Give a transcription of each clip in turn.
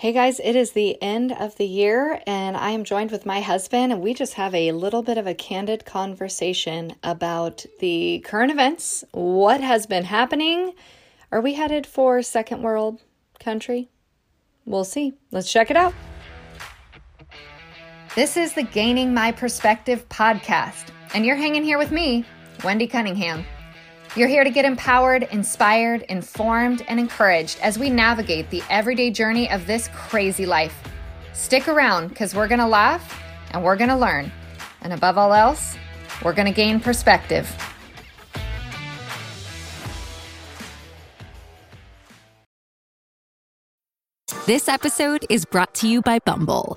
Hey guys, it is the end of the year, and I am joined with my husband, and we just have a little bit of a candid conversation about the current events, what has been happening. Are we headed for second world country? We'll see. Let's check it out. This is the Gaining My Perspective podcast, and you're hanging here with me, Wendy Cunningham. You're here to get empowered, inspired, informed, and encouraged as we navigate the everyday journey of this crazy life. Stick around because we're going to laugh and we're going to learn. And above all else, we're going to gain perspective. This episode is brought to you by Bumble.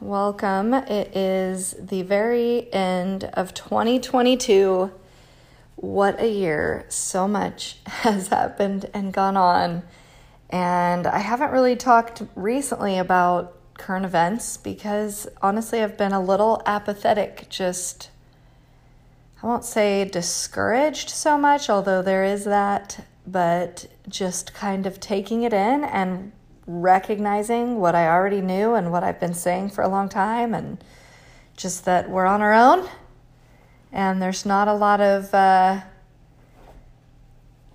Welcome. It is the very end of 2022. What a year. So much has happened and gone on. And I haven't really talked recently about current events because honestly, I've been a little apathetic, just, I won't say discouraged so much, although there is that, but just kind of taking it in and recognizing what I already knew and what I've been saying for a long time, and just that we're on our own, and there's not a lot of uh,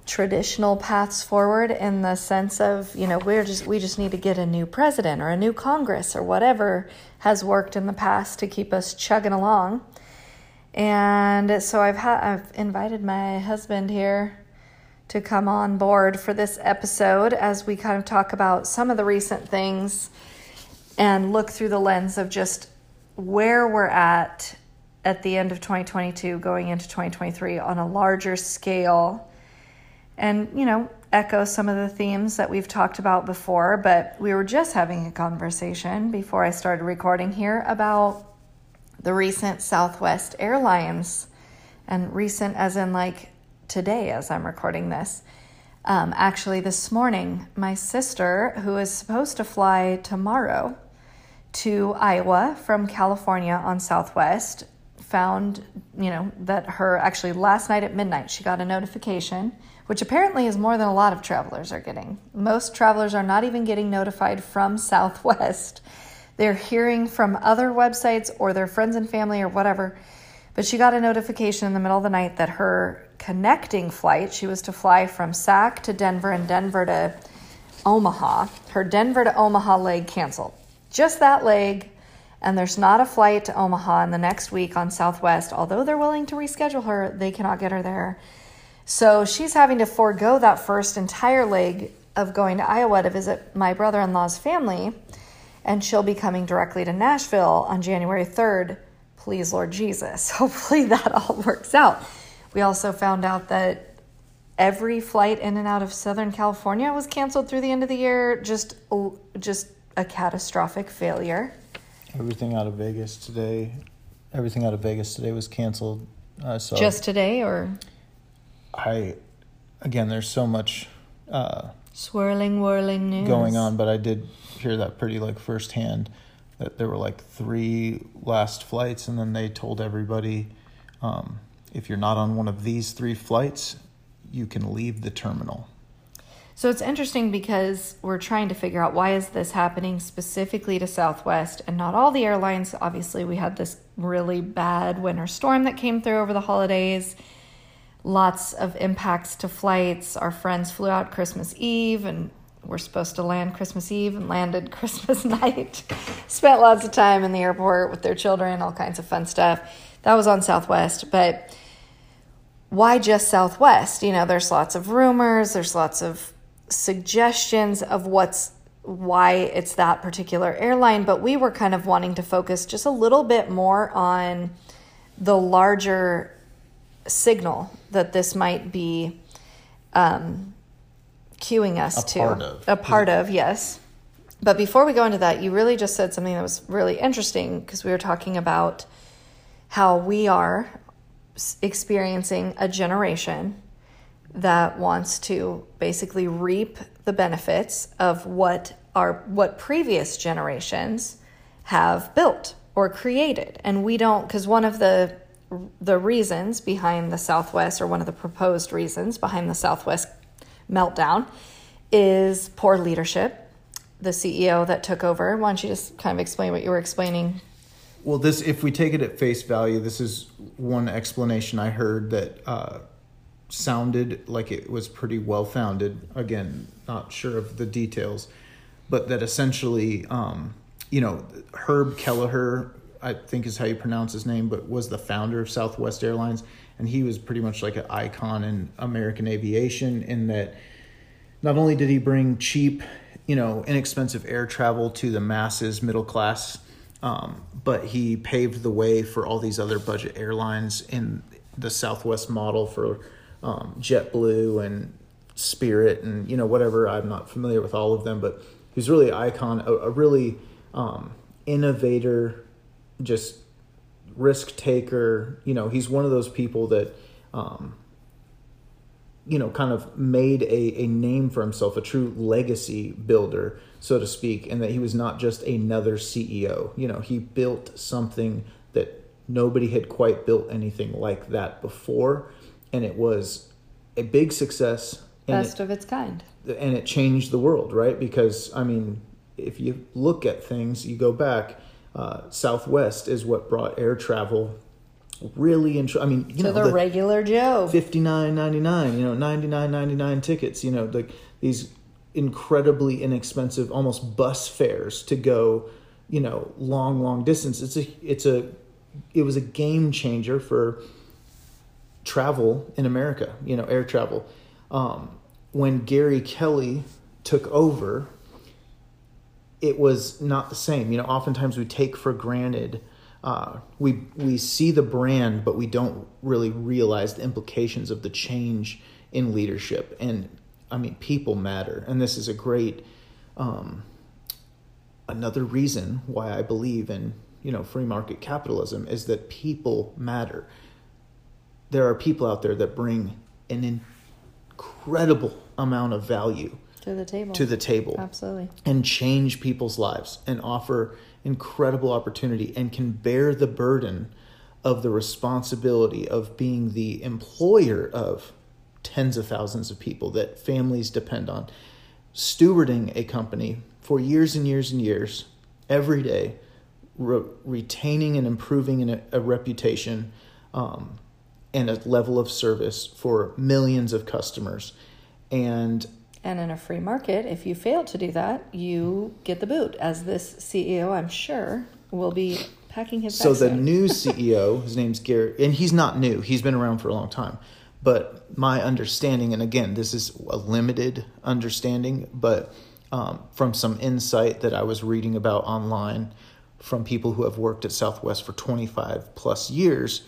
traditional paths forward in the sense of you know we're just we just need to get a new president or a new Congress or whatever has worked in the past to keep us chugging along. And so I've ha- I've invited my husband here to come on board for this episode as we kind of talk about some of the recent things and look through the lens of just where we're at at the end of 2022 going into 2023 on a larger scale. And you know echo some of the themes that we've talked about before but we were just having a conversation before I started recording here about the recent Southwest Airlines and recent as in like today as I'm recording this. Um, actually, this morning, my sister, who is supposed to fly tomorrow to Iowa from California on Southwest, found, you know, that her actually last night at midnight, she got a notification, which apparently is more than a lot of travelers are getting. Most travelers are not even getting notified from Southwest. They're hearing from other websites or their friends and family or whatever. But she got a notification in the middle of the night that her connecting flight. She was to fly from SAC to Denver and Denver to Omaha. Her Denver to Omaha leg canceled. Just that leg. And there's not a flight to Omaha in the next week on Southwest. Although they're willing to reschedule her, they cannot get her there. So she's having to forego that first entire leg of going to Iowa to visit my brother in law's family. And she'll be coming directly to Nashville on January 3rd. Please, Lord Jesus. Hopefully that all works out. We also found out that every flight in and out of Southern California was canceled through the end of the year. Just, just a catastrophic failure. Everything out of Vegas today, everything out of Vegas today was canceled. Uh, so just today, or I, again, there's so much uh, swirling, whirling news going on, but I did hear that pretty like firsthand that there were like three last flights, and then they told everybody. Um, if you're not on one of these three flights, you can leave the terminal. So it's interesting because we're trying to figure out why is this happening specifically to Southwest and not all the airlines. Obviously, we had this really bad winter storm that came through over the holidays. Lots of impacts to flights. Our friends flew out Christmas Eve and we're supposed to land Christmas Eve and landed Christmas night. Spent lots of time in the airport with their children, all kinds of fun stuff. That was on Southwest, but why just Southwest? You know, there's lots of rumors, there's lots of suggestions of what's why it's that particular airline, but we were kind of wanting to focus just a little bit more on the larger signal that this might be um, cueing us a to part of. a part of yes But before we go into that, you really just said something that was really interesting because we were talking about how we are experiencing a generation that wants to basically reap the benefits of what our what previous generations have built or created. And we don't because one of the the reasons behind the southwest or one of the proposed reasons behind the southwest meltdown is poor leadership. The ceo that took over why don't you just kind of explain what you were explaining well this if we take it at face value this is one explanation i heard that uh, sounded like it was pretty well founded again not sure of the details but that essentially um, you know, Herb Kelleher, I think is how you pronounce his name, but was the founder of Southwest Airlines. And he was pretty much like an icon in American aviation in that not only did he bring cheap, you know, inexpensive air travel to the masses, middle class, um, but he paved the way for all these other budget airlines in the Southwest model for um, JetBlue and Spirit and, you know, whatever. I'm not familiar with all of them, but he's really icon, a, a really um, innovator, just risk taker. You know, he's one of those people that, um, you know, kind of made a, a name for himself, a true legacy builder, so to speak, and that he was not just another CEO. You know, he built something that nobody had quite built anything like that before, and it was a big success. Best it, of its kind. And it changed the world, right? Because, I mean, if you look at things, you go back. Uh, Southwest is what brought air travel really in. I mean, you to know, the, the regular Joe, fifty nine ninety nine. You know, ninety nine ninety nine tickets. You know, like these incredibly inexpensive, almost bus fares to go. You know, long long distance. It's a it's a it was a game changer for travel in America. You know, air travel. Um, when Gary Kelly took over it was not the same. You know, oftentimes we take for granted. Uh, we we see the brand, but we don't really realize the implications of the change in leadership. And I mean, people matter, and this is a great um, another reason why I believe in you know free market capitalism is that people matter. There are people out there that bring an incredible amount of value to the table to the table absolutely and change people's lives and offer incredible opportunity and can bear the burden of the responsibility of being the employer of tens of thousands of people that families depend on. Stewarding a company for years and years and years every day re- retaining and improving a, a reputation um, and a level of service for millions of customers. And and in a free market, if you fail to do that, you get the boot. As this CEO, I'm sure, will be packing his So the soon. new CEO, his name's Gary, and he's not new. He's been around for a long time. But my understanding, and again, this is a limited understanding, but um, from some insight that I was reading about online from people who have worked at Southwest for 25 plus years,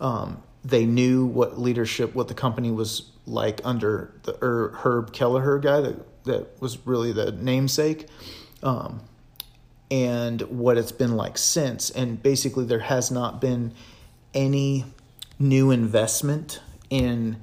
um, they knew what leadership, what the company was like under the Herb Kelleher guy that that was really the namesake, um, and what it's been like since. And basically, there has not been any new investment in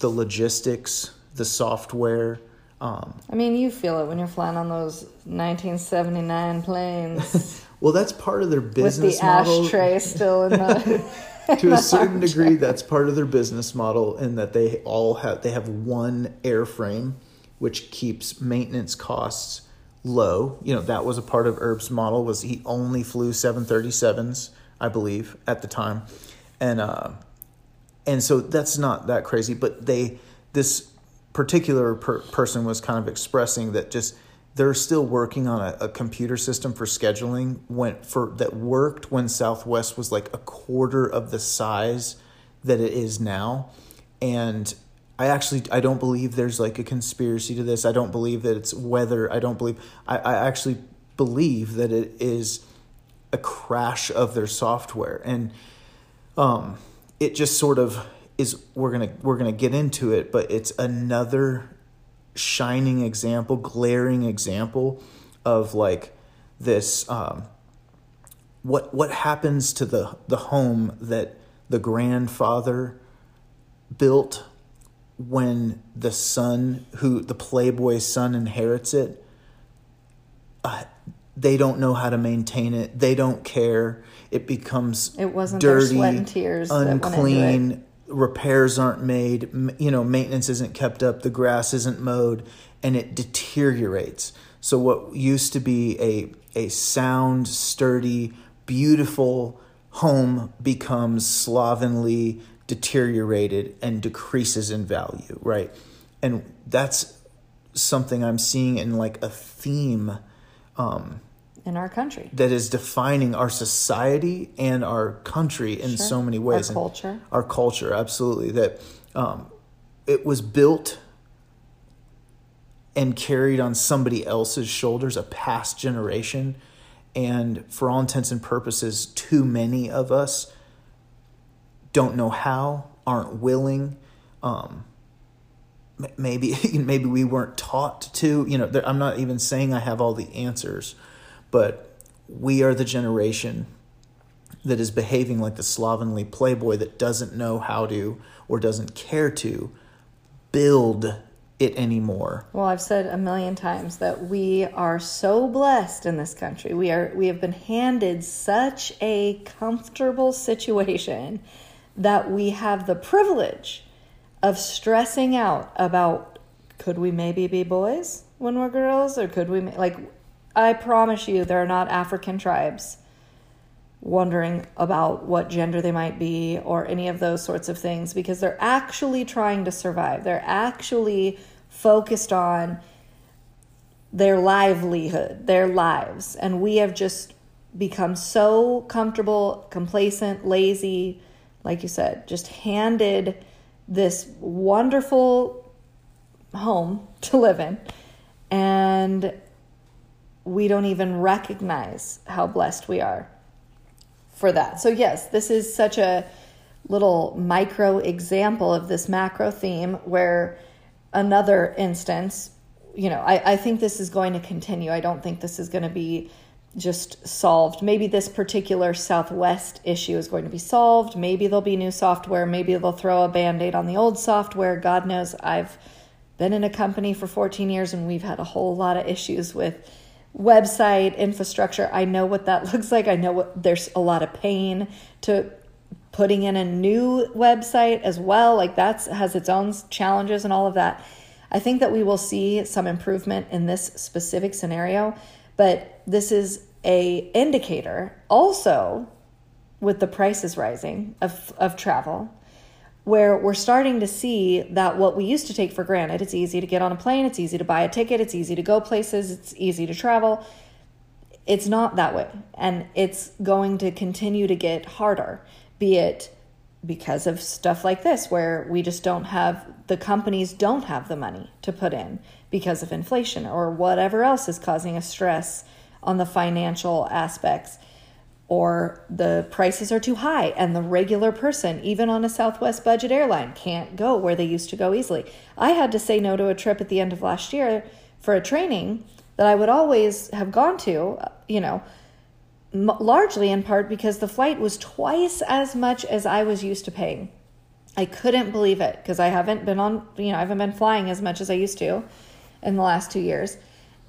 the logistics, the software. Um, I mean, you feel it when you're flying on those 1979 planes. well, that's part of their business with the model. ashtray still in the. to a certain degree that's part of their business model in that they all have they have one airframe which keeps maintenance costs low. You know that was a part of Herb's model was he only flew 737s i believe at the time. And uh and so that's not that crazy but they this particular per- person was kind of expressing that just they're still working on a, a, computer system for scheduling when for that worked when Southwest was like a quarter of the size that it is now. And I actually I don't believe there's like a conspiracy to this. I don't believe that it's weather. I don't believe I, I actually believe that it is a crash of their software. And um it just sort of is we're gonna we're gonna get into it, but it's another shining example, glaring example of like this um, what what happens to the the home that the grandfather built when the son who the playboy son inherits it. Uh, they don't know how to maintain it. They don't care. It becomes It wasn't their dirty sweat and tears that went into unclean repairs aren't made you know maintenance isn't kept up the grass isn't mowed and it deteriorates. So what used to be a a sound sturdy beautiful home becomes slovenly deteriorated and decreases in value right? And that's something i'm seeing in like a theme um, in our country. that is defining our society and our country in Sure. so many Our ways. And culture. Our culture, absolutely. That um, it was built and carried on somebody else's shoulders, a past generation. And for all intents and purposes, too many of us don't know how, aren't willing. Um, maybe maybe we weren't taught to you know there, i'm not even saying i have all the answers but we are the generation that is behaving like the slovenly playboy that doesn't know how to or doesn't care to build it anymore Well, I've said a million times that we are so blessed in this country. We are we have been handed such a comfortable situation that we have the privilege of stressing out about could we maybe be boys when we're girls or could we like I promise you there are not African tribes wondering about what gender they might be or any of those sorts of things because they're actually trying to survive. They're actually focused on their livelihood, their lives. And we have just become so comfortable, complacent, lazy, like you said, just handed this wonderful home to live in. And we don't even recognize how blessed we are for that. So, yes, this is such a little micro example of this macro theme where another instance, you know, I, I think this is going to continue. I don't think this is going to be just solved. Maybe this particular Southwest issue is going to be solved. Maybe there'll be new software. Maybe they'll throw a band aid on the old software. God knows I've been in a company for 14 years and we've had a whole lot of issues with website infrastructure. I know what that looks like. I know what there's a lot of pain to putting in a new website as well. Like that's has its own challenges and all of that. I think that we will see some improvement in this specific scenario, but this is a indicator also with the prices rising of of travel where we're starting to see that what we used to take for granted it's easy to get on a plane it's easy to buy a ticket it's easy to go places it's easy to travel. It's not that way. And it's going to continue to get harder be it because of stuff like this where we just don't have the companies don't have the money to put in because of inflation or whatever else is causing a stress on the financial aspects or the prices are too high and the regular person even on a southwest budget airline can't go where they used to go easily. I had to say no to a trip at the end of last year for a training that i would always have gone to uh, you know largely in part because the flight was twice as much as i was used to paying. I couldn't believe it because i haven't been on you know i haven't been flying as much as i used to in the last two years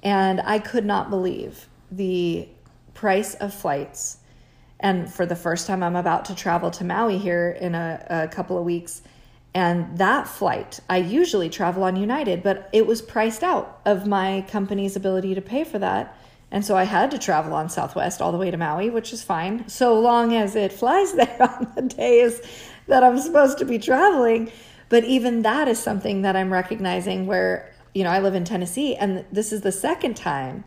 and i could not believe the price of flights and for the first time i'm about to travel to maui here in a, a couple of weeks. And that flight i usually travel on united but it was priced out of my company's ability to pay for that. And so i had to travel on southwest all the way to maui which is fine so long as it flies there on the days that i'm supposed to be traveling. But even that is something that i'm recognizing where you know i live in tennessee and this is the second time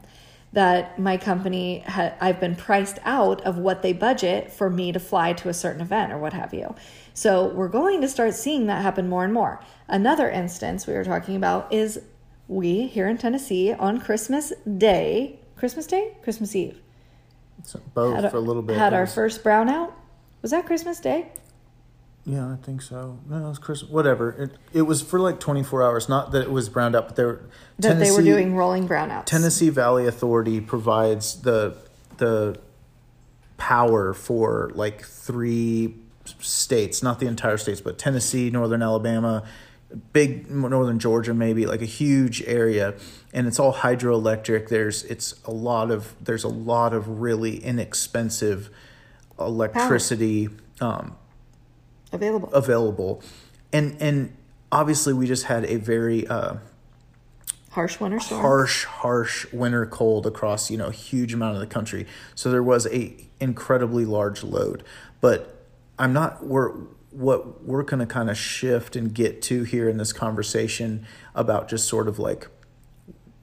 that my company ha- I've been priced out of what they budget for me to fly to a certain event or what have you. So we're going to start seeing that happen more and more. Another instance we were talking about is we here in Tennessee on Christmas Day, Christmas Day, Christmas Eve, so both for a little bit had our first brownout. Was that Christmas Day? Yeah, I think so. No, it was Christmas. Whatever. It it was for like 24 hours. Not that it was browned out, but they were That they were doing rolling brownouts. Tennessee Valley Authority provides the the power for like three states, not the entire states, but Tennessee, Northern Alabama, big northern Georgia, maybe like a huge area, and it's all hydroelectric. There's it's a lot of there's a lot of really inexpensive electricity um, available. available, and and obviously we just had a very uh, harsh winter storm. harsh, harsh winter cold across you know a huge amount of the country. So there was a incredibly large load. But I'm not we're what we're going to kind of shift and get to here in this conversation about just sort of like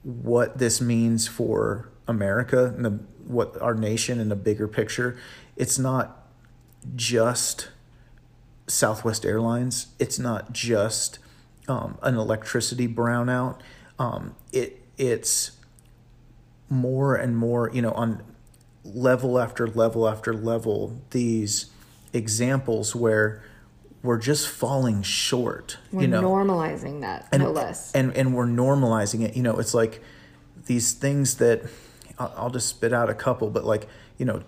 what this means for America and the, what our nation in the bigger picture. It's not just Southwest Airlines. It's not just um, an electricity brownout. Um, it it's more and more, you know, on level after level after level. These examples where we're just falling short. We're you know, normalizing that, and, no less. And and we're normalizing it. You know, it's like these things that I'll, I'll just spit out a couple, but like you know,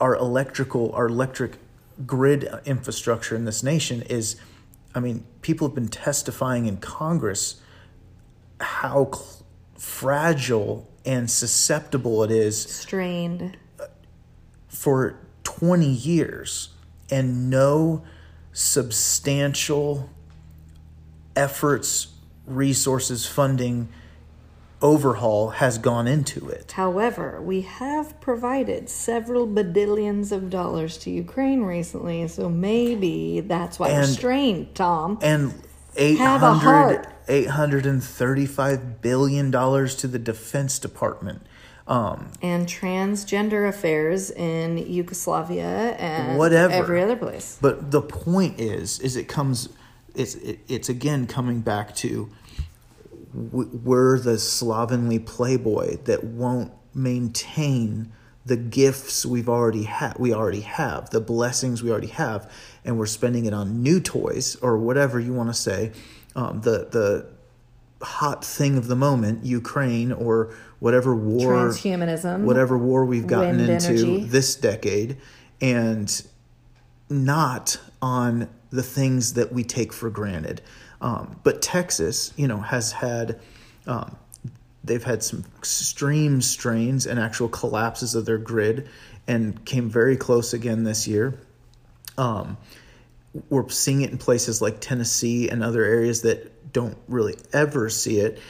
our electrical, our electric grid infrastructure in this nation is, I mean, people have been testifying in Congress how cl- fragile and susceptible it is Strained. for 20 years and no substantial efforts, resources, funding, overhaul has gone into it. However, we have provided several badillions of dollars to Ukraine recently, so maybe that's why we're strained, Tom. And Have 800, 835 billion dollars to the defense department. Um, and transgender affairs in Yugoslavia and Whatever. every other place. But the point is, is it comes, it's it, it's again coming back to we're the slovenly playboy that won't maintain the gifts we've already had. We already have the blessings we already have, and we're spending it on new toys or whatever you want to say. Um, the the hot thing of the moment, Ukraine or whatever war, Transhumanism. whatever war we've gotten into energy. this decade, and not on the things that we take for granted. Um, but Texas, you know, has had um, they've had some extreme strains and actual collapses of their grid, and came very close again this year. Um, we're seeing it in places like Tennessee and other areas that don't really ever see it.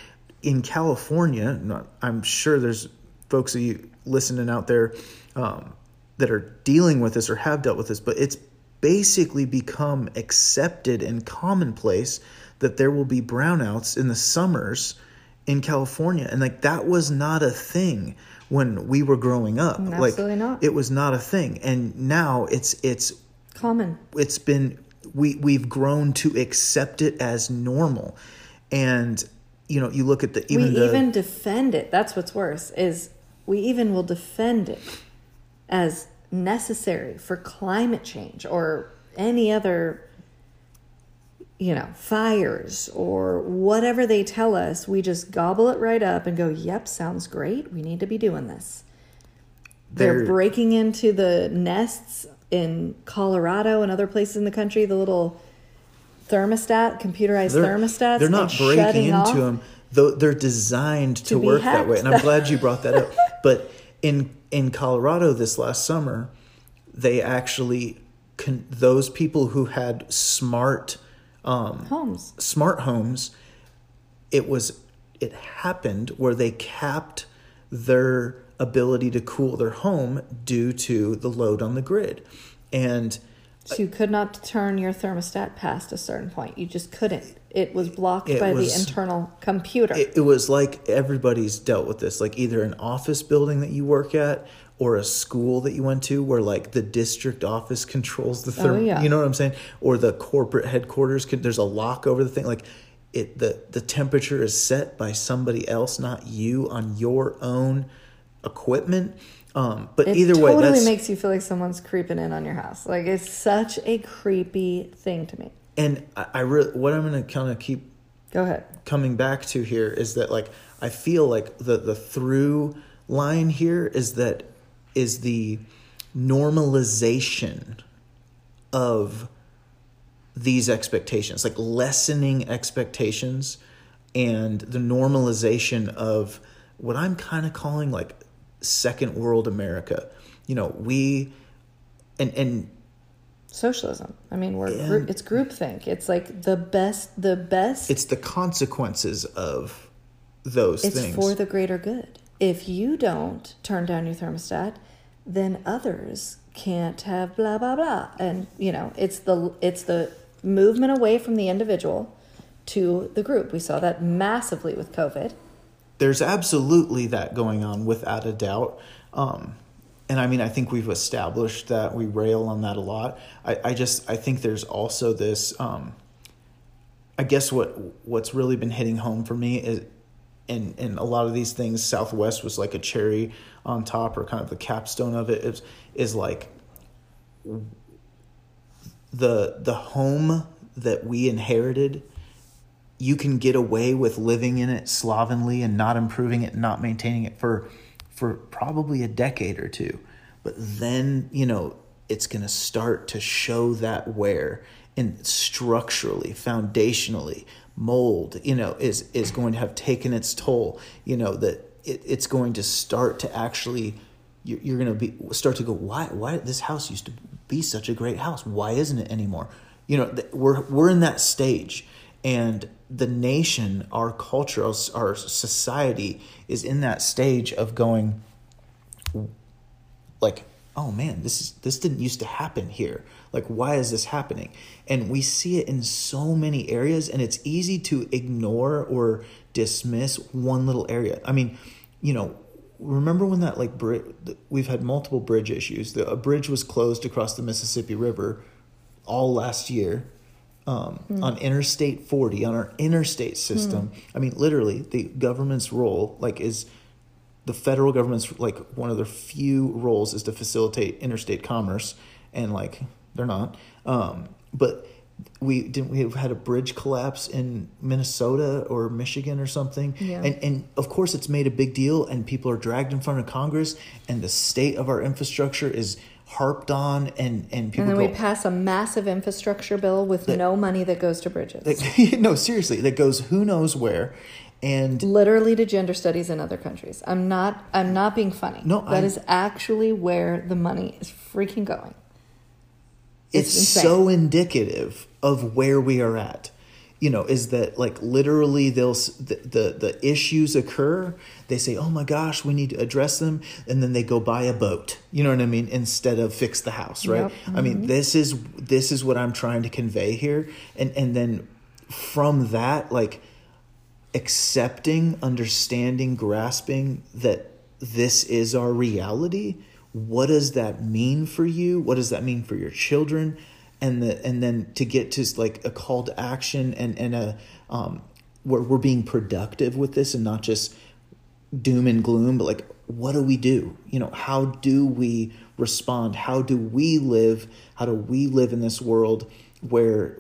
In California, I'm sure there's folks of you listening out there um, that are dealing with this or have dealt with this, but it's basically become accepted and commonplace that there will be brownouts in the summers in California. And like that was not a thing when we were growing up. like not. it was not a thing. And now it's it's Common. it's been we we've grown to accept it as normal and you know you look at the even we the even defend it. That's what's worse is we even will defend it as necessary for climate change or any other you know, fires or whatever they tell us, we just gobble it right up and go, "Yep, sounds great. We need to be doing this." They're They're- breaking into the nests in Colorado and other places in the country, the little thermostat, computerized they're, thermostats. they're not breaking into them though they're designed to, be work that way and i'm glad you brought that up but in in colorado this last summer they actually con- those people who had smart um, homes. smart homes it was it happened where they capped their ability to cool their home due to the load on the grid and So you could not turn your thermostat past a certain point. You just couldn't. It was blocked It by was- the internal computer. it, it was like everybody's dealt with this like either an office building that you work at or a school that you went to where like the district office controls the oh, therm Oh, yeah. you know what i'm saying or the corporate headquarters can, there's a lock over the thing like it the the temperature is set by somebody else not you on your own equipment Um, but It either way, It totally that's makes you feel like someone's creeping in on your house. Like it's such a creepy thing to me. and I, I really what I'm gonna kind of keep Go ahead. coming back to here is that like I feel like the the through line here is that is the normalization of these expectations, like lessening expectations and the normalization of what I'm kind of calling like second world America. You know, we and and Socialism. I mean, we're Yeah. group, it's groupthink. It's like the best. The best. it's the consequences of those it's things. for the greater good. If you don't turn down your thermostat, then others can't have blah blah blah. And you know, it's the it's the movement away from the individual to the group. We saw that massively with COVID. There's absolutely that going on without a doubt. Um, and I mean, I think we've established that we rail on that a lot. I, I just, I think there's also this, um, I guess what, what's really been hitting home for me is, and, and a lot of these things, Southwest was like a cherry on top or kind of the capstone of it is, is like the, the home that we inherited you can get away with living in it slovenly and not improving it and not maintaining it for for probably a decade or two. But then you know it's going to start to show that wear and structurally foundationally mold you know is is going to have taken its toll. You know that it, it's going to start to actually you're, you're going to be start to go why why this house used to be such a great house? Why isn't it anymore? You know we're we're in that stage. And the nation our culture our, society is in that stage of going like oh man this is this didn't used to happen here. Like why is this happening? And we see it in so many areas and it's easy to ignore or dismiss one little area. I mean you know remember when that like we've had multiple bridge issues. The, a bridge was closed across the mississippi river all last year um, on Interstate 40 on our interstate system. I mean, literally, the government's role, like, is the federal government's like one of their few roles is to facilitate interstate commerce, and like they're not. Um, but we didn't we have had a bridge collapse in Minnesota or Michigan or something, Yeah. and and of course it's made a big deal, and people are dragged in front of Congress, and the state of our infrastructure is harped on, and and people And then go, we pass a massive infrastructure bill with no money that goes to bridges. like, no, seriously, that goes who knows where, and literally to gender studies in other countries. I'm not I'm not being funny. No, that I'm- is actually where the money is freaking going. it's, It's so indicative of where we are at. You know, is that like literally they'll the, the the issues occur. They say, "Oh my gosh, we need to address them," and then they go buy a boat. You know what I mean? Instead of fix the house, right? Yep. I mean, mm-hmm. this is this is what I'm trying to convey here, and and then from that, like accepting, understanding, grasping that this is our reality. What does that mean for you? What does that mean for your children? And the and then to get to like a call to action and and a um, where we're being productive with this and not just doom and gloom, but like what do we do? You know, how do we respond? How do we live? How do we live in this world where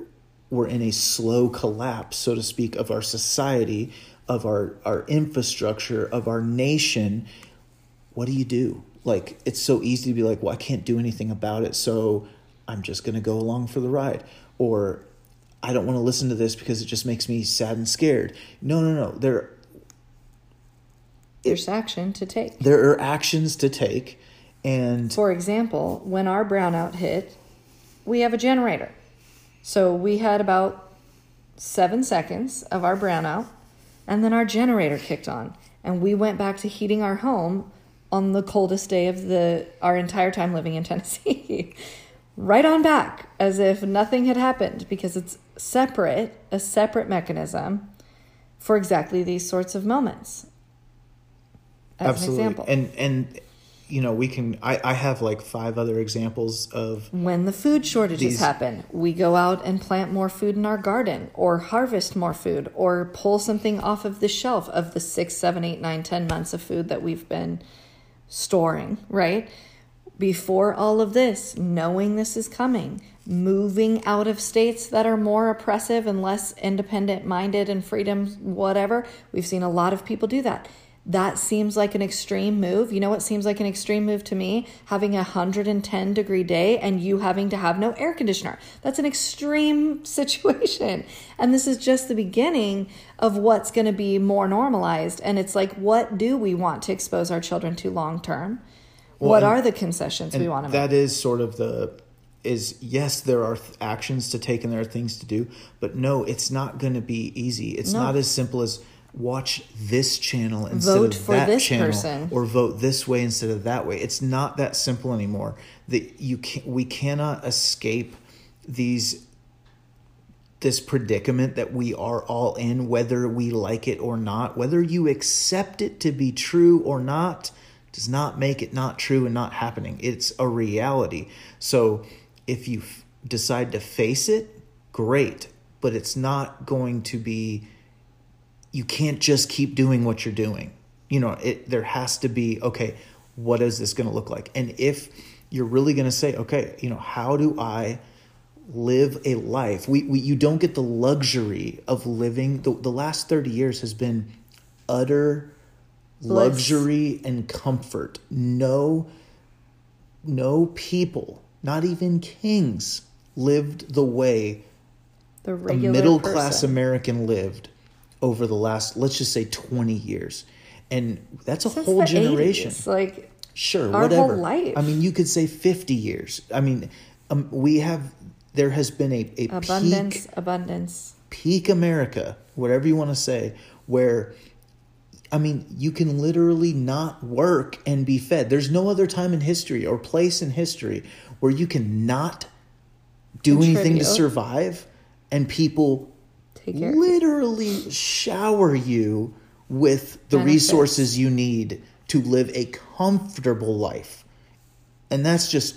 we're in a slow collapse, so to speak, of our society, of our, our infrastructure, of our nation? What do you do? Like, it's so easy to be like, well, I can't do anything about it, so I'm just going to go along for the ride. Or, I don't want to listen to this because it just makes me sad and scared. No, no, no. There, There's action to take. there are actions to take, and For example, when our brownout hit, we have a generator. So we had about seven seconds of our brownout, and then our generator kicked on, and we went back to heating our home on the coldest day of the our entire time living in Tennessee. right on back, as if nothing had happened, because it's separate, a separate mechanism for exactly these sorts of moments. As absolutely, an example. and and you know we can. I I have like five other examples of When the food shortages These- happen, we go out and plant more food in our garden, or harvest more food, or pull something off of the shelf of the six, seven, eight, nine, ten months of food that we've been storing, right? Before all of this, knowing this is coming, moving out of states that are more oppressive and less independent minded and freedom, whatever. We've seen a lot of people do that. That seems like an extreme move. You know what seems like an extreme move to me? Having a 110 degree day and you having to have no air conditioner. That's an extreme situation. And this is just the beginning of what's going to be more normalized. And it's like, what do we want to expose our children to long term? Well, what are the concessions we want to make? That is sort of the is yes, there are th- actions to take and there are things to do, but no, it's not going to be easy. It's No. not as simple as watch this channel instead Vote of for that this channel person. or vote this way instead of that way. It's not that simple anymore. That you can we cannot escape these this predicament that we are all in, whether we like it or not, whether you accept it to be true or not, does not make it not true and not happening. It's a reality. So if you f- decide to face it, great, but it's not going to be, you can't just keep doing what you're doing. You know, it, there has to be, okay, what is this going to look like? And if you're really going to say, okay, you know, how do I live a life. We, we you don't get the luxury of living. The, the last 30 years has been utter Bliss. luxury and comfort. No no people, not even kings, lived the way the a middle class. American lived over the last, let's just say, 20 years. And that's a Since whole generation. 80s, Like, Sure, whatever. life. I mean, you could say 50 years. I mean, um, we have, there has been a, a abundance, peak, abundance. peak America, whatever you want to say, where, I mean, you can literally not work and be fed. There's no other time in history or place in history where you can not do anything to survive and people Take literally shower you with the Benefits. resources you need to live a comfortable life. And that's just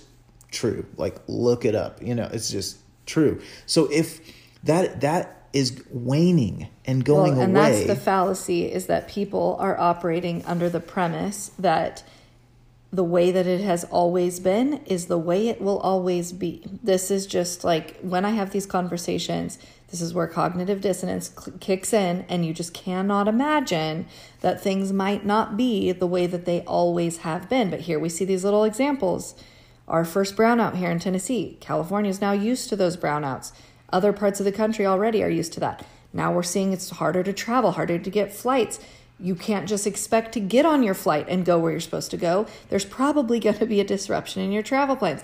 true. Like look it up. You know, it's just true. So if that that is waning and going Well, and away, that's the fallacy is that people are operating under the premise that the way that it has always been is the way it will always be. This is just like when I have these conversations, this is where cognitive dissonance cl- kicks in, and you just cannot imagine that things might not be the way that they always have been. But here we see these little examples. Our first brownout here in Tennessee. California is now used to those brownouts. Other parts of the country already are used to that. Now we're seeing it's harder to travel, harder to get flights. You can't just expect to get on your flight and go where you're supposed to go. There's probably going to be a disruption in your travel plans.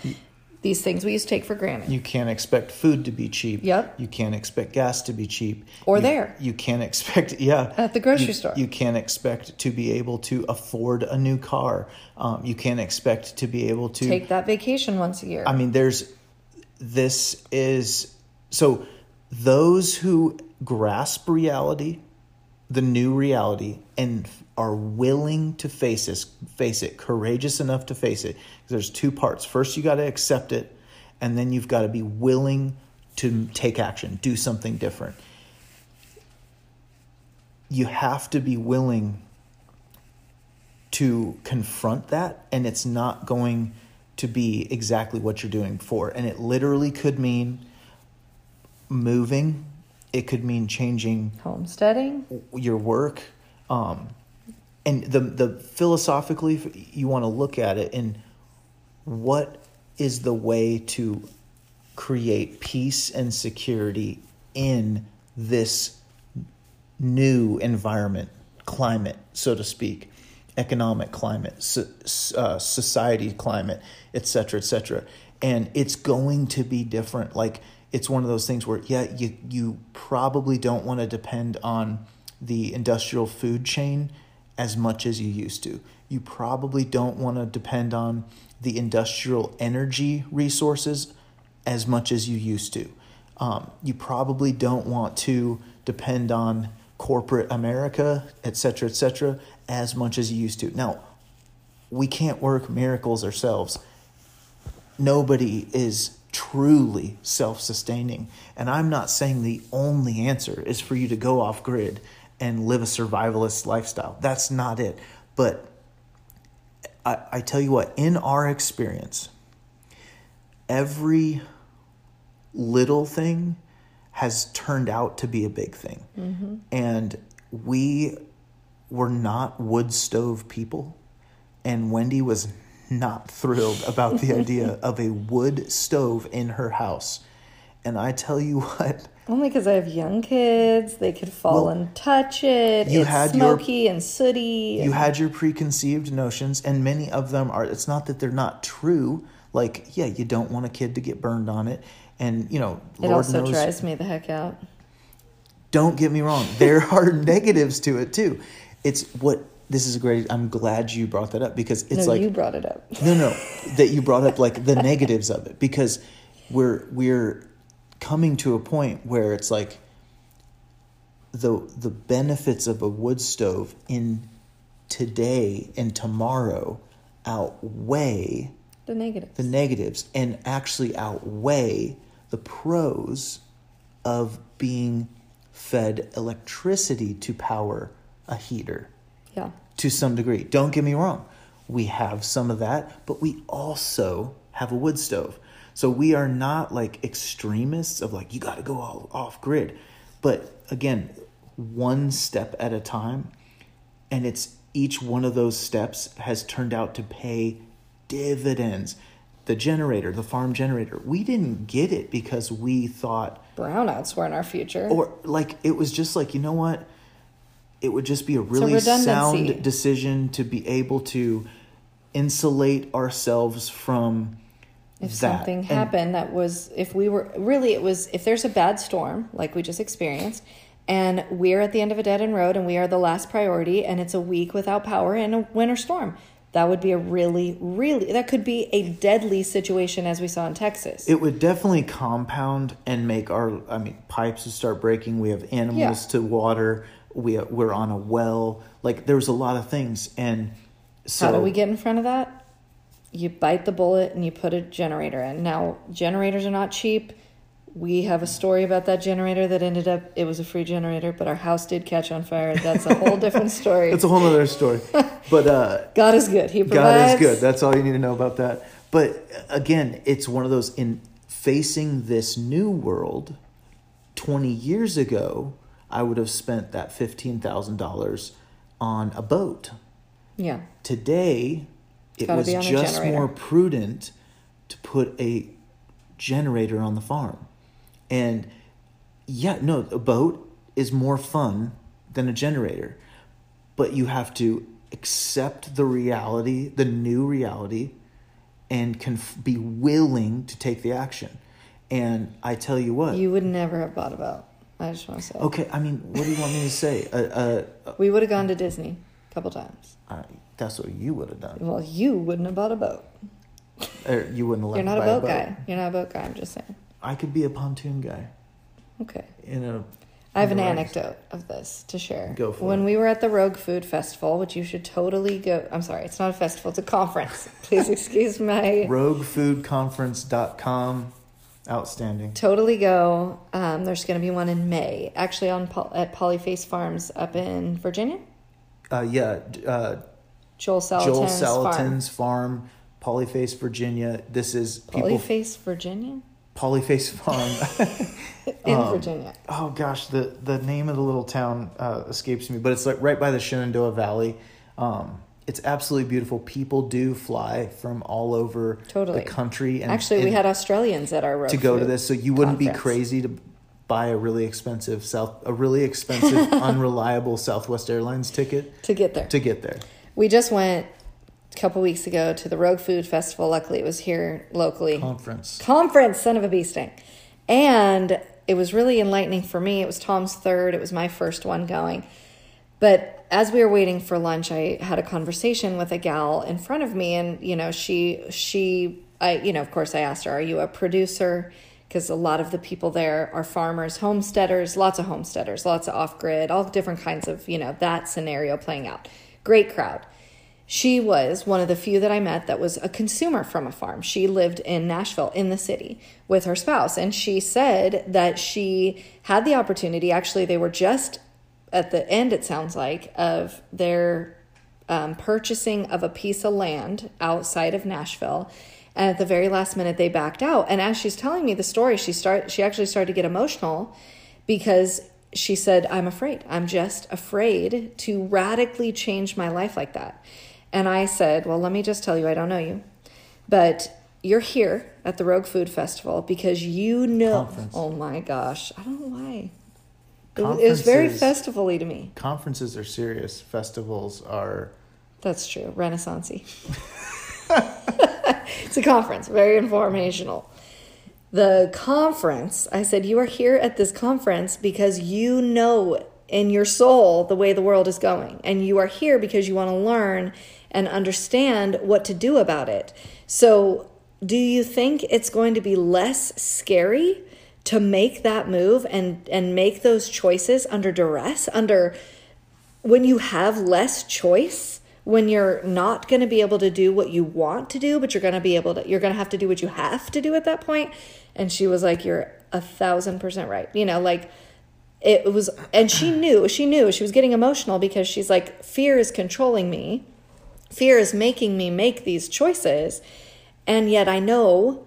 These things we used to take for granted. you can't expect food to be cheap. Yep. You can't expect gas to be cheap. Or You- there. You can't expect yeah. At the grocery You- store. You can't expect to be able to afford a new car. Um, you can't expect to be able to Take that vacation once a year. I mean, there's this is so those who grasp reality, the new reality, and are willing to face this, face it, courageous enough to face it. There's two parts. First, you got to accept it, and then you've got to be willing to take action, do something different. You have to be willing to confront that and it's not going to be exactly what you're doing before and it literally could mean moving it could mean changing Homesteading. your work um, and the the philosophically you want to look at it and what is the way to create peace and security in this new environment climate so to speak economic climate so, uh, society climate etc etc and it's going to be different like it's one of those things where yeah you you probably don't want to depend on the industrial food chain as much as you used to you probably don't want to depend on the industrial energy resources as much as you used to um, you probably don't want to depend on corporate America, et cetera, et cetera, as much as you used to. Now, we can't work miracles ourselves. Nobody is truly self sustaining. And I'm not saying the only answer is for you to go off grid and live a survivalist lifestyle. That's not it. But I, I tell you what, in our experience, every little thing has turned out to be a big thing. Mm-hmm. And we were not wood stove people. And Wendy was not thrilled about the idea of a wood stove in her house. And I tell you what, Only because I have young kids, they could fall Well, and touch it. you it's had your- smoky and sooty. you had your preconceived notions, and many of them are, it's not that they're not true. Like, yeah, you don't want a kid to get burned on it. And, you know, Lord it also knows, dries me the heck out. don't get me wrong, there are negatives to it too. It's what this is a great. I'm glad you brought that up because it's no, like you brought it up. no, no, that you brought up like the negatives of it because we're we're coming to a point where it's like the the benefits of a wood stove in today and tomorrow outweigh The negatives. the negatives and actually outweigh the pros of being fed electricity to power a heater yeah. to some degree. Don't get me wrong. We have some of that, but we also have a wood stove. So we are not like extremists of like, you got to go all off grid. But again, one step at a time. And it's each one of those steps has turned out to pay dividends. The generator, the farm generator, we didn't get it because we thought, Brownouts were in our future. or like it was just like you know what it would just be a really redundancy. sound decision to be able to insulate ourselves from if that. something And happened that was if we were really it was if there's a bad storm like we just experienced and we're at the end of a dead end road and we are the last priority and it's a week without power and a winter storm that would be a really really that could be a deadly situation as we saw in texas it would definitely compound and make our i mean pipes would start breaking we have animals Yeah. to water we we're on a well like there's a lot of things and so how do we get in front of that you bite the bullet and you put a generator in now generators are not cheap we have a story about that generator that ended up it was a free generator but our house did catch on fire that's a whole different story it's a whole other story but uh God is good. He provides. God is good. That's all you need to know about that. But again, it's one of those in facing this new world. Twenty years ago, I would have spent that fifteen thousand dollars on a boat. Yeah. Today, it was be on a just more prudent to put a generator on the farm. And yeah, no, a boat is more fun than a generator. But you have to accept the reality, the new reality, and can f- be willing to take the action. And I tell you what, You would never have bought a boat. I just want to say. okay, I mean, what do you want me to say? Uh, uh, We would have gone to Disney a couple times. uh, that's what you would have done. Well, you wouldn't have bought a boat. Or you wouldn't have let You're not a buy boat, guy. You're not a boat guy. I'm just saying. I could be a pontoon guy Okay. in a. I have an Right. anecdote of this to share. Go for when it. we were at the Rogue Food Festival, which you should totally go. I'm sorry, it's not a festival; it's a conference. Please excuse my. roguefoodconference.com. Outstanding. Totally go. Um, there's going to be one in May, actually on at Polyface Farms up in Virginia. Uh, yeah, uh, Joel Salatin's Joel farm. Salatin's farm. Polyface, Virginia. This is people. Polyface, Virginia, Polyface Farm. in Um, Virginia. oh gosh, the the name of the little town uh, escapes me, but it's like right by the Shenandoah Valley. Um, it's absolutely beautiful. People do fly from all over Totally. the country, and Actually, we had Australians at our road to go to this, so you wouldn't be crazy to buy a really expensive South, a really expensive, unreliable Southwest Airlines ticket to get there. to get there. We just went a couple weeks ago to the Rogue Food Festival. Luckily, it was here locally. Conference. Conference, son of a bee sting. And it was really enlightening for me. It was Tom's third, it was my first one going. But as we were waiting for lunch, I had a conversation with a gal in front of me, and you know, she she I you know, of course, I asked her, "Are you a producer?" Because a lot of the people there are farmers, homesteaders, lots of homesteaders, lots of off grid, all different kinds of you know that scenario playing out. Great crowd. She was one of the few that I met that was a consumer from a farm. She lived in Nashville, in the city, with her spouse. And she said that she had the opportunity. Actually, they were just at the end, it sounds like, of their um, purchasing of a piece of land outside of Nashville. And at the very last minute, they backed out. And as she's telling me the story, she start she actually started to get emotional because she said, "I'm afraid. I'm just afraid to radically change my life like that." And I said, "Well, let me just tell you, I don't know you, but you're here at the Rogue Food Festival because you know. Conference. Oh my gosh, I don't know why. It was, very festival-y to me. Conferences are serious. Festivals are. That's true. Renaissancey. it's a conference, very informational. The conference, I said, you are here at this conference because you know in your soul the way the world is going. And you are here because you want to learn and understand what to do about it. So, do you think it's going to be less scary to make that move and, and make those choices under duress, under when you have less choice when you're not going to be able to do what you want to do but you're going to be able to you're going to have to do what you have to do at that point. And she was like you're a thousand percent right you know like it was and she knew she knew she was getting emotional because she's like fear is controlling me. Fear is making me make these choices. And yet i know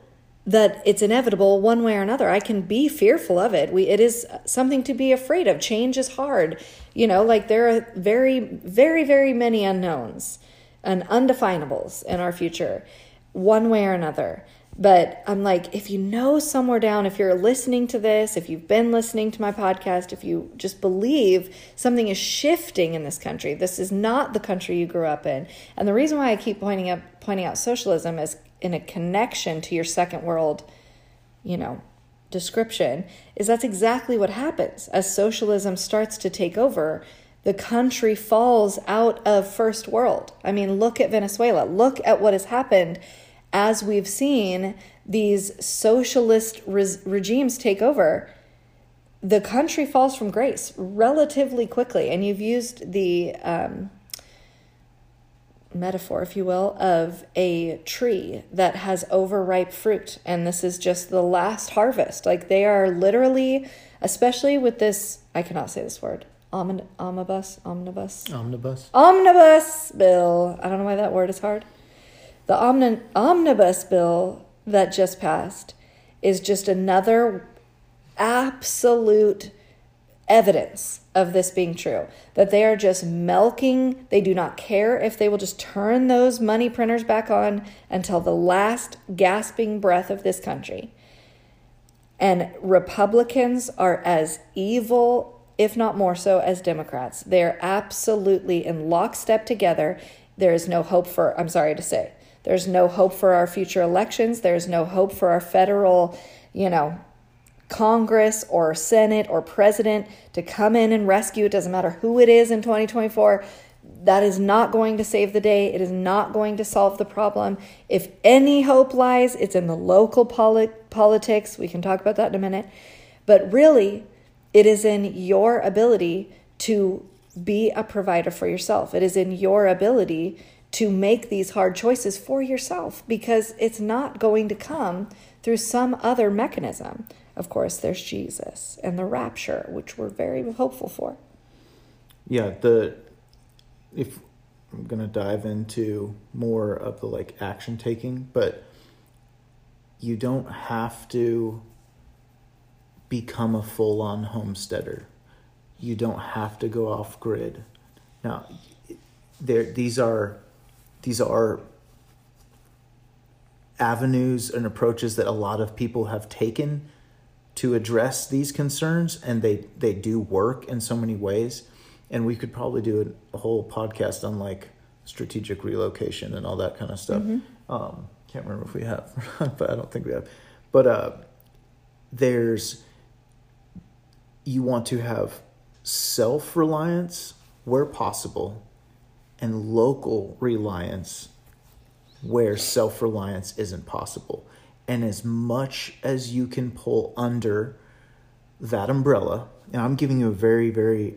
that it's inevitable one way or another. I can be fearful of it. We it is something to be afraid of. Change is hard. You know, like there are very very very many unknowns and undefinables in our future one way or another. But I'm like if you know somewhere down if you're listening to this, if you've been listening to my podcast, if you just believe something is shifting in this country. This is not the country you grew up in. And the reason why I keep pointing up pointing out socialism is in a connection to your second world, you know, description, is that's exactly what happens. As socialism starts to take over, the country falls out of first world. I mean, look at Venezuela. Look at what has happened as we've seen these socialist res- regimes take over. The country falls from grace relatively quickly. And you've used the um, metaphor, if you will, of a tree that has overripe fruit. And this is just the last harvest. Like they are literally, especially with this, I cannot say this word. Omnibus, omnibus, Omnibus. omnibus bill. I don't know why that word is hard. The omni- omnibus bill that just passed is just another absolute evidence of this being true that they are just milking they do not care if they will just turn those money printers back on until the last gasping breath of this country. And republicans are as evil if not more so as democrats. They're absolutely in lockstep together. There is no hope for i'm sorry to say there's no hope for our future elections there's no hope for our federal you know Congress or Senate or president to come in and rescue. It doesn't matter who it is in 2024. That is not going to save the day. It is not going to solve the problem. If any hope lies, it's in the local poli- politics. We can talk about that in a minute. But really, it is in your ability to be a provider for yourself. It is in your ability to make these hard choices for yourself because it's not going to come through some other mechanism. Of course, there's Jesus and the rapture, which we're very hopeful for. Yeah, the if I'm gonna dive into more of the like action taking, but you don't have to become a full on homesteader. You don't have to go off grid. Now, there these are these are avenues and approaches that a lot of people have taken to address these concerns and they they do work in so many ways. And we could probably do a, a whole podcast on like strategic relocation and all that kind of stuff um can't remember if we have but i don't think we have. But uh there's you want to have self-reliance where possible and local reliance where self reliance isn't possible. And as much as you can pull under that umbrella, and I'm giving you a very, very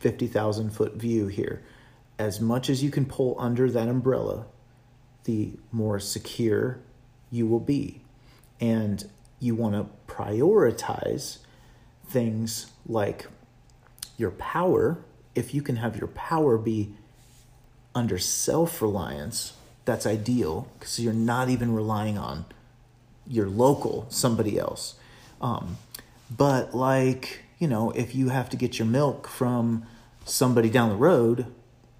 50,000 foot view here, as much as you can pull under that umbrella, the more secure you will be. And you want to prioritize things like your power. If you can have your power be under self reliance, that's ideal because you're not even relying on your local somebody else. Um, but like you know, if you have to get your milk from somebody down the road,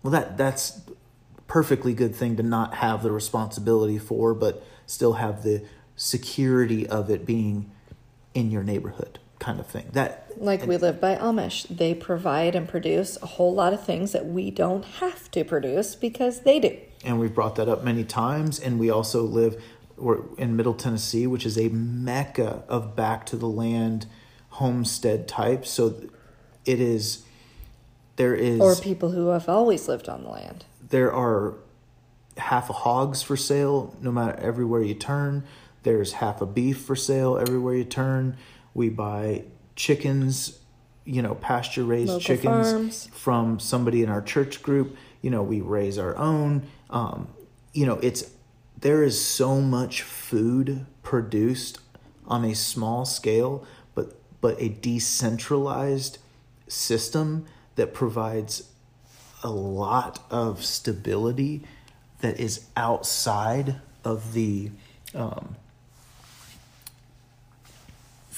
well, that that's perfectly good thing to not have the responsibility for, but still have the security of it being in your neighborhood kind of thing. That like we live by Amish. They provide and produce a whole lot of things that we don't have to produce because they do. And we've brought that up many times. And we also live we're in Middle Tennessee, which is a mecca of back to the land homestead type. So it is there is or people who have always lived on the land. There are half a hogs for sale no matter everywhere you turn. There's half a beef for sale everywhere you turn. We buy chickens, you know, pasture raised chickens farms. from somebody in our church group. You know, we raise our own. Um, you know, it's there is so much food produced on a small scale, but but a decentralized system that provides a lot of stability that is outside of the um,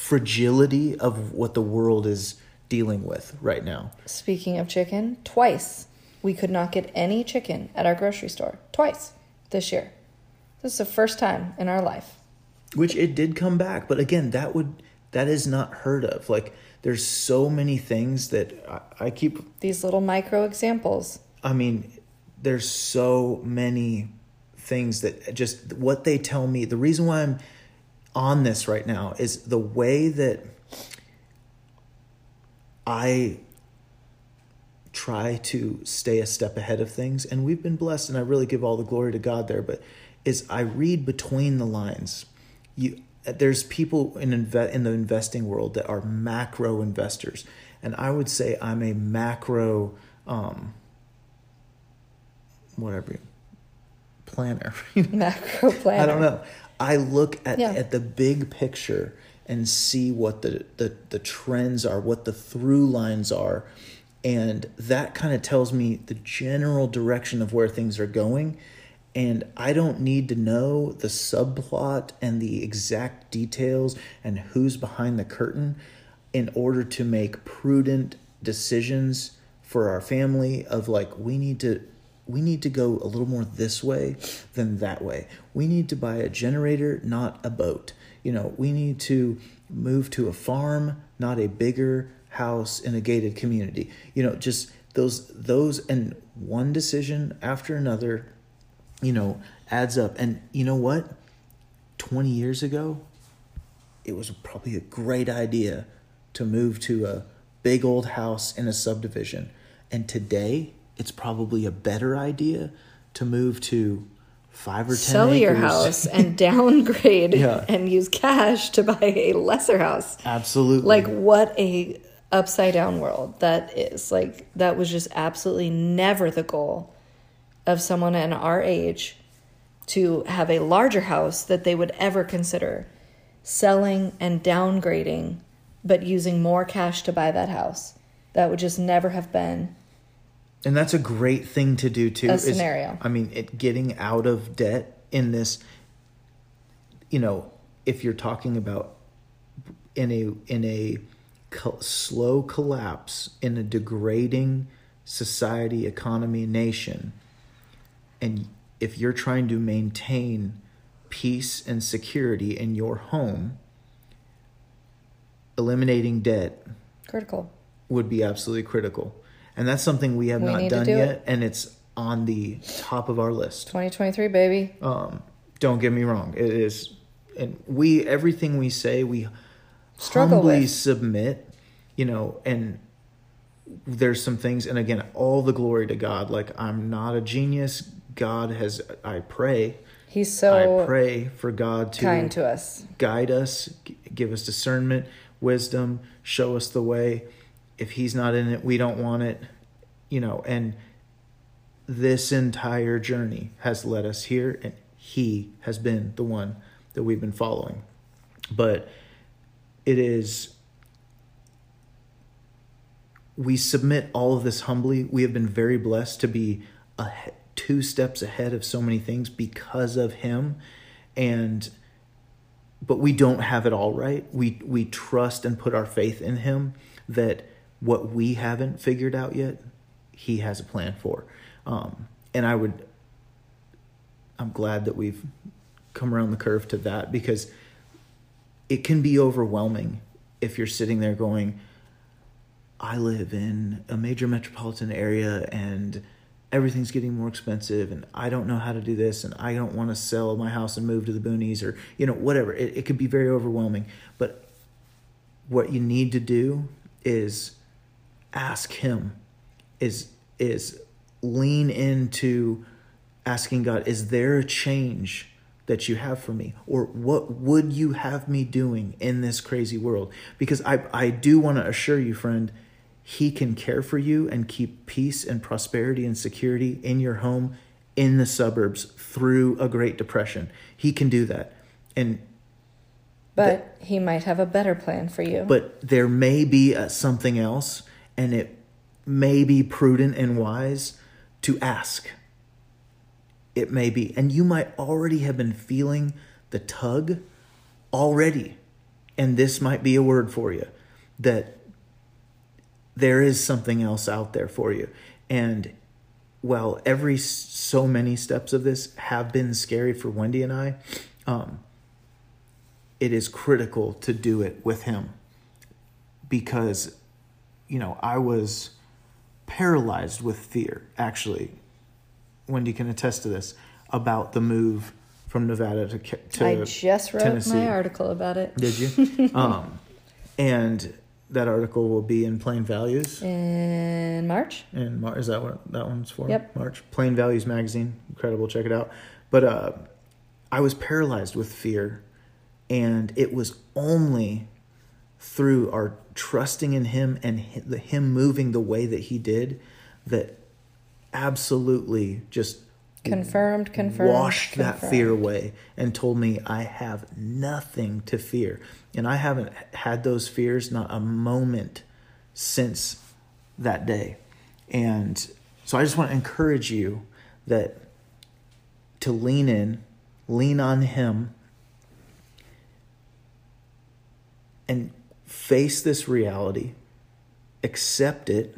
fragility of what the world is dealing with right now. Speaking of chicken, twice we could not get any chicken at our grocery store. Twice this year. This is the first time in our life. Which it did come back, but again, that would that is not heard of. Like there's so many things that I, I keep these little micro examples. I mean, there's so many things that just what they tell me. The reason why I'm on this right now is the way that I try to stay a step ahead of things and we've been blessed and I really give all the glory to God there but is I read between the lines. You there's people in inve- in the investing world that are macro investors and I would say I'm a macro um whatever planner. Macro planner I don't know I look at, yeah. at the big picture and see what the, the, the trends are, what the through lines are. And that kind of tells me the general direction of where things are going. And I don't need to know the subplot and the exact details and who's behind the curtain in order to make prudent decisions for our family of like we need to we need to go a little more this way than that way. We need to buy a generator, not a boat. You know, we need to move to a farm, not a bigger house in a gated community. You know, just those those and one decision after another, you know, adds up. And you know what? 20 years ago, it was probably a great idea to move to a big old house in a subdivision. And today, it's probably a better idea to move to five or ten sell acres. your house and downgrade Yeah. and use cash to buy a lesser house Absolutely. like what a upside down world that is like that was just absolutely never the goal of someone in our age to have a larger house that they would ever consider selling and downgrading but using more cash to buy that house that would just never have been and that's a great thing to do too. A is- scenario. I mean, it getting out of debt in this. You know, if you're talking about in a in a co- slow collapse in a degrading society, economy, nation, and if you're trying to maintain peace and security in your home, eliminating debt critical would be absolutely critical. And that's something we have We not done do yet, it. and it's on the top of our list. 2023 baby Um, don't get me wrong; it is, and we everything we say we Struggle humbly with. submit, you know, and there's some things, and again, all the glory to God. Like I'm not a genius. God has. I pray. he's so I pray for God to kind to us guide us, give us discernment, wisdom, show us the way. If he's not in it, we don't want it, you know, and this entire journey has led us here and he has been the one that we've been following. But it is we submit all of this humbly. We have been very blessed to be two steps ahead of so many things because of him and but we don't have it all right we we trust and put our faith in him that what we haven't figured out yet he has a plan for. Um, and i would i'm glad that we've come around the curve to that because it can be overwhelming if you're sitting there going i live in a major metropolitan area and everything's getting more expensive and I don't know how to do this and I don't want to sell my house and move to the boonies or you know whatever. It, it could be very overwhelming. But what you need to do is ask him is is lean into asking God is there a change that you have for me or what would you have me doing in this crazy world because I I do want to assure you friend he can care for you and keep peace and prosperity and security in your home in the suburbs through a Great Depression. He can do that. And but he might have a better plan for you. But there may be a, something else, and it may be prudent and wise to ask. It may be. And you might already have been feeling the tug already. And this might be a word for you that there is something else out there for you. And while every so many steps of this have been scary for Wendy and I, um, it is critical to do it with him because, you know, I was paralyzed with fear, actually. Wendy can attest to this about the move from Nevada to, to I just wrote Tennessee. my article about it. Did you? um, and that article will be in Plain Values in March. In Mar- is that what that one's for? Yep. March. Plain Values magazine, incredible. Check it out. But uh, I was paralyzed with fear, and it was only through our trusting in Him and Him moving the way that He did that absolutely just confirmed, confirmed, washed confirmed. that fear away and told me I have nothing to fear. And I haven't had those fears not a moment since that day. And so I just want to encourage you that to lean in, lean on Him, and face this reality, accept it.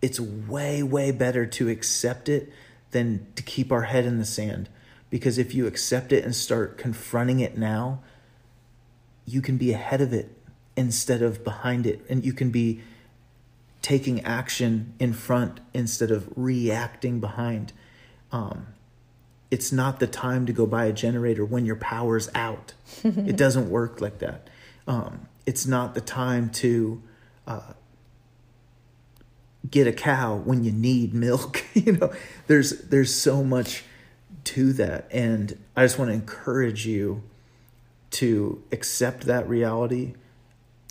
It's way, way better to accept it than to keep our head in the sand. Because if you accept it and start confronting it now, you can be ahead of it instead of behind it. And you can be taking action in front instead of reacting behind. Um, it's not the time to go buy a generator when your power's out. it doesn't work like that. Um, it's not the time to uh, get a cow when you need milk. you know, there's there's so much to that, and I just want to encourage you to accept that reality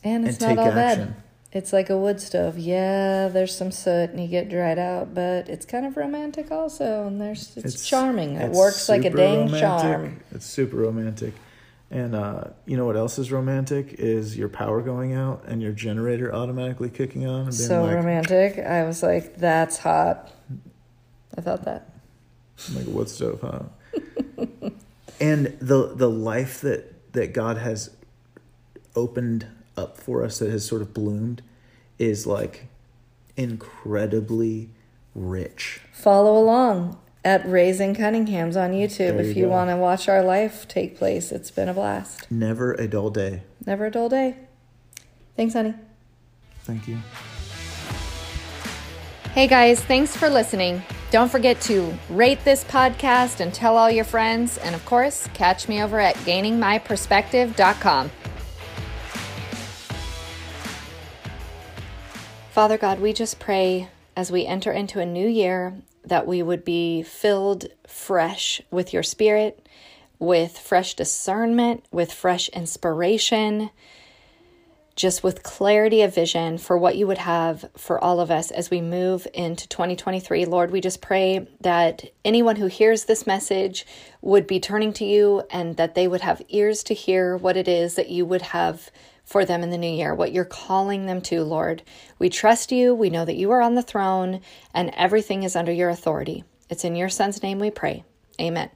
and it's and not all action. bad. It's like a wood stove. Yeah, there's some soot and you get dried out, but it's kind of romantic also, and there's it's, it's charming. It works like a dang romantic. charm. It's super romantic. And uh, you know what else is romantic is your power going out and your generator automatically kicking on. And being so like, romantic. I was like, "That's hot." I felt that. I'm Like wood stove, huh? and the the life that that God has opened up for us, that has sort of bloomed, is like incredibly rich. Follow along at Raising Cunningham's on YouTube if you, want to watch our life take place. It's been a blast. Never a dull day. Never a dull day. Thanks, honey. Thank you. Hey guys, thanks for listening. Don't forget to rate this podcast and tell all your friends. And of course, catch me over at gainingmyperspective.com. Father God, we just pray as we enter into a new year that we would be filled fresh with your spirit, with fresh discernment, with fresh inspiration, just with clarity of vision for what you would have for all of us as we move into 2023. Lord, we just pray that anyone who hears this message would be turning to you and that they would have ears to hear what it is that you would have for them in the new year, what you're calling them to, Lord. We trust you. We know that you are on the throne and everything is under your authority. It's in your son's name we pray. Amen.